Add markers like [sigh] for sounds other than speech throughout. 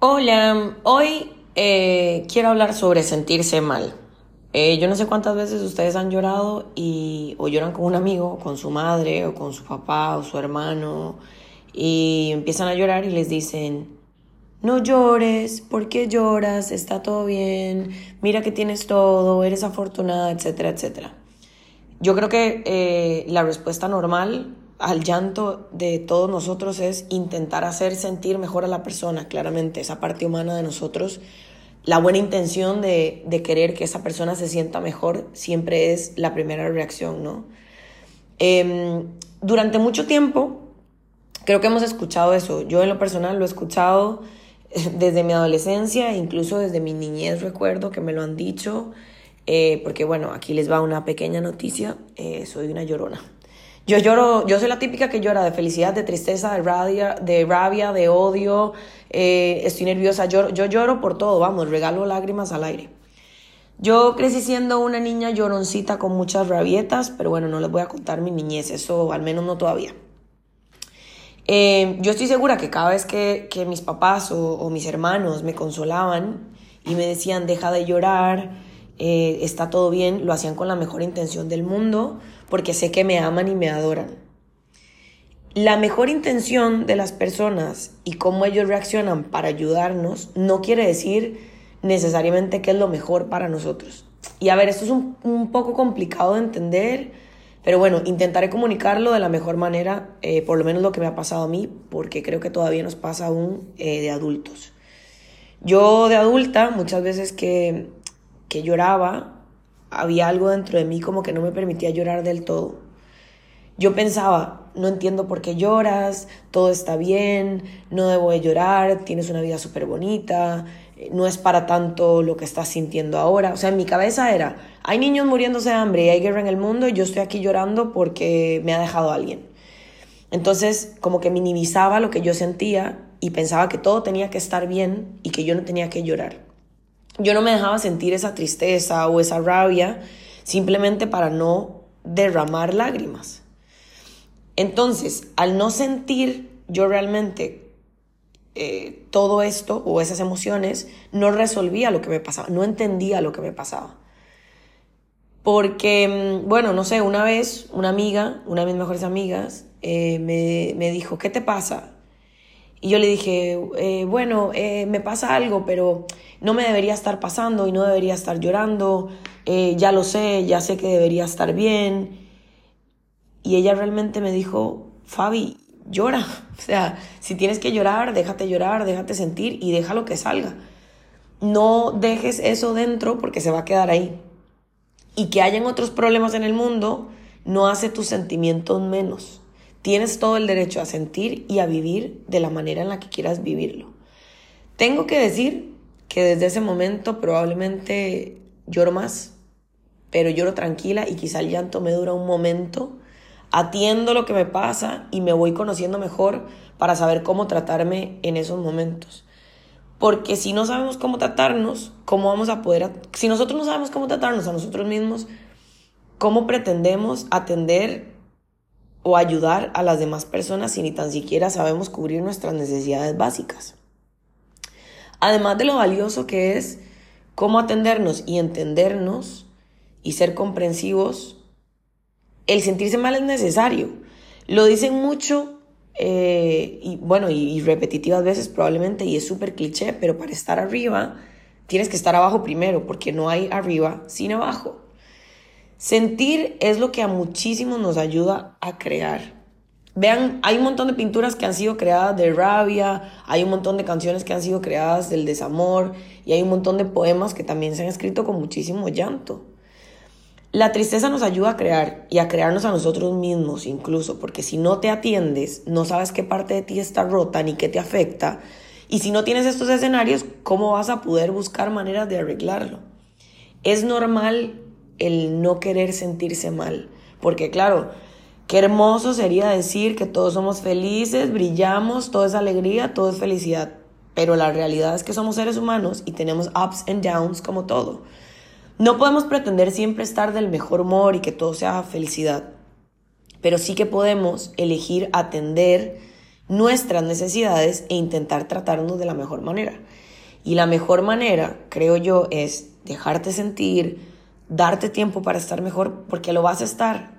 Hola, hoy eh, quiero hablar sobre sentirse mal. Eh, yo no sé cuántas veces ustedes han llorado y o lloran con un amigo, con su madre o con su papá o su hermano y empiezan a llorar y les dicen, no llores, ¿por qué lloras? Está todo bien, mira que tienes todo, eres afortunada, etcétera, etcétera. Yo creo que eh, la respuesta normal al llanto de todos nosotros es intentar hacer sentir mejor a la persona, claramente, esa parte humana de nosotros. La buena intención de, querer que esa persona se sienta mejor siempre es la primera reacción, ¿no? Em, durante mucho tiempo, creo que hemos escuchado eso. Yo en lo personal lo he escuchado desde mi adolescencia, incluso desde mi niñez recuerdo que me lo han dicho, eh, porque bueno, aquí les va una pequeña noticia, eh, soy una llorona. Yo lloro, yo soy la típica que llora de felicidad, de tristeza, de rabia, de, rabia, de odio, eh, estoy nerviosa, yo, lloro por todo, vamos, regalo lágrimas al aire. Yo crecí siendo una niña lloroncita con muchas rabietas, pero bueno, no les voy a contar mi niñez, eso al menos no todavía. Eh, yo estoy segura que cada vez que, mis papás o, mis hermanos me consolaban y me decían, deja de llorar, eh, está todo bien, lo hacían con la mejor intención del mundo, porque sé que me aman y me adoran. La mejor intención de las personas y cómo ellos reaccionan para ayudarnos no quiere decir necesariamente que es lo mejor para nosotros. Y a ver, esto es un, poco complicado de entender, pero bueno, intentaré comunicarlo de la mejor manera, eh, por lo menos lo que me ha pasado a mí, porque creo que todavía nos pasa aún eh, de adultos. Yo de adulta, muchas veces que, que lloraba, había algo dentro de mí como que no me permitía llorar del todo. Yo pensaba, no entiendo por qué lloras, todo está bien, no debo de llorar, tienes una vida súper bonita, no es para tanto lo que estás sintiendo ahora. O sea, en mi cabeza era, hay niños muriéndose de hambre y hay guerra en el mundo y yo estoy aquí llorando porque me ha dejado alguien. Entonces, como que minimizaba lo que yo sentía y pensaba que todo tenía que estar bien y que yo no tenía que llorar yo no me dejaba sentir esa tristeza o esa rabia simplemente para no derramar lágrimas. Entonces, al no sentir yo realmente eh, todo esto o esas emociones, no resolvía lo que me pasaba, no entendía lo que me pasaba. Porque, mm, bueno, no sé, una vez una amiga, una de mis mejores amigas, eh, me, me dijo, ¿qué te pasa? Y yo le dije, eh, bueno, eh, me pasa algo, pero no me debería estar pasando y no debería estar llorando, eh, ya lo sé, ya sé que debería estar bien. Y ella realmente me dijo, Fabi, llora. [laughs] O sea, si tienes que llorar, déjate llorar, déjate sentir y déjalo que salga. No dejes eso dentro porque se va a quedar ahí. Y que hayan otros problemas en el mundo no hace tus sentimientos menos. Tienes todo el derecho a sentir y a vivir de la manera en la que quieras vivirlo. Tengo que decir que desde ese momento probablemente lloro más, pero lloro tranquila y quizá el llanto me dura un momento. Atiendo lo que me pasa y me voy conociendo mejor para saber cómo tratarme en esos momentos. Porque si no sabemos cómo tratarnos, ¿cómo vamos a poder... Si nosotros no sabemos cómo tratarnos a nosotros mismos, ¿cómo pretendemos atender o ayudar a las demás personas si ni tan siquiera sabemos cubrir nuestras necesidades básicas. Además de lo valioso que es cómo atendernos y entendernos y ser comprensivos, el sentirse mal es necesario. Lo dicen mucho eh, y bueno, y, repetitivas veces probablemente, y es súper cliché, pero para estar arriba tienes que estar abajo primero, porque no hay arriba sin abajo. Sentir es lo que a muchísimos nos ayuda a crear. Vean, hay un montón de pinturas que han sido creadas de rabia, hay un montón de canciones que han sido creadas del desamor y hay un montón de poemas que también se han escrito con muchísimo llanto. La tristeza nos ayuda a crear y a crearnos a nosotros mismos incluso, porque si no te atiendes, no sabes qué parte de ti está rota ni qué te afecta, y si no tienes estos escenarios, ¿cómo vas a poder buscar maneras de arreglarlo? Es normal el no querer sentirse mal. Porque claro, qué hermoso sería decir que todos somos felices, brillamos, todo es alegría, todo es felicidad. Pero la realidad es que somos seres humanos y tenemos ups and downs como todo. No podemos pretender siempre estar del mejor humor y que todo sea felicidad. Pero sí que podemos elegir atender nuestras necesidades e intentar tratarnos de la mejor manera. Y la mejor manera, creo yo, es dejarte sentir, darte tiempo para estar mejor, porque lo vas a estar.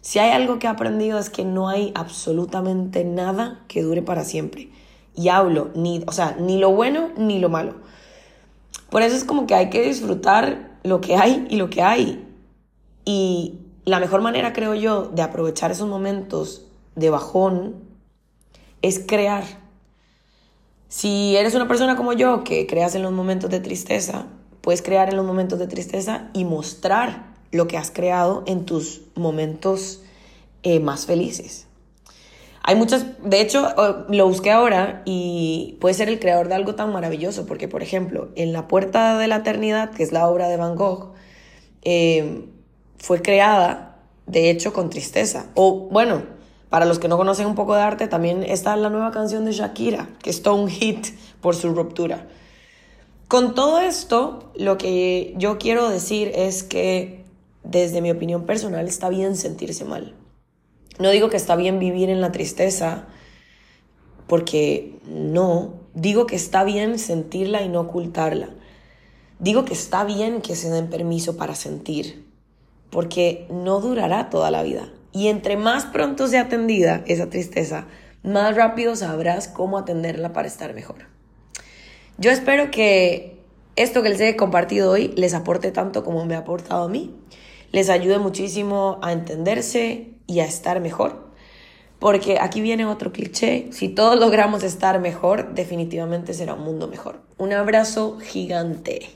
Si hay algo que he aprendido es que no hay absolutamente nada que dure para siempre. Y hablo, ni, o sea, ni lo bueno ni lo malo. Por eso es como que hay que disfrutar lo que hay y lo que hay. Y la mejor manera, creo yo, de aprovechar esos momentos de bajón es crear. Si eres una persona como yo que creas en los momentos de tristeza, puedes crear en los momentos de tristeza y mostrar lo que has creado en tus momentos eh, más felices. Hay muchas, de hecho, lo busqué ahora y puede ser el creador de algo tan maravilloso, porque por ejemplo, en La Puerta de la Eternidad, que es la obra de Van Gogh, eh, fue creada, de hecho, con tristeza. O bueno, para los que no conocen un poco de arte, también está la nueva canción de Shakira, que es todo un hit por su ruptura. Con todo esto, lo que yo quiero decir es que, desde mi opinión personal, está bien sentirse mal. No digo que está bien vivir en la tristeza, porque no. Digo que está bien sentirla y no ocultarla. Digo que está bien que se den permiso para sentir, porque no durará toda la vida. Y entre más pronto sea atendida esa tristeza, más rápido sabrás cómo atenderla para estar mejor. Yo espero que esto que les he compartido hoy les aporte tanto como me ha aportado a mí, les ayude muchísimo a entenderse y a estar mejor. Porque aquí viene otro cliché, si todos logramos estar mejor, definitivamente será un mundo mejor. Un abrazo gigante.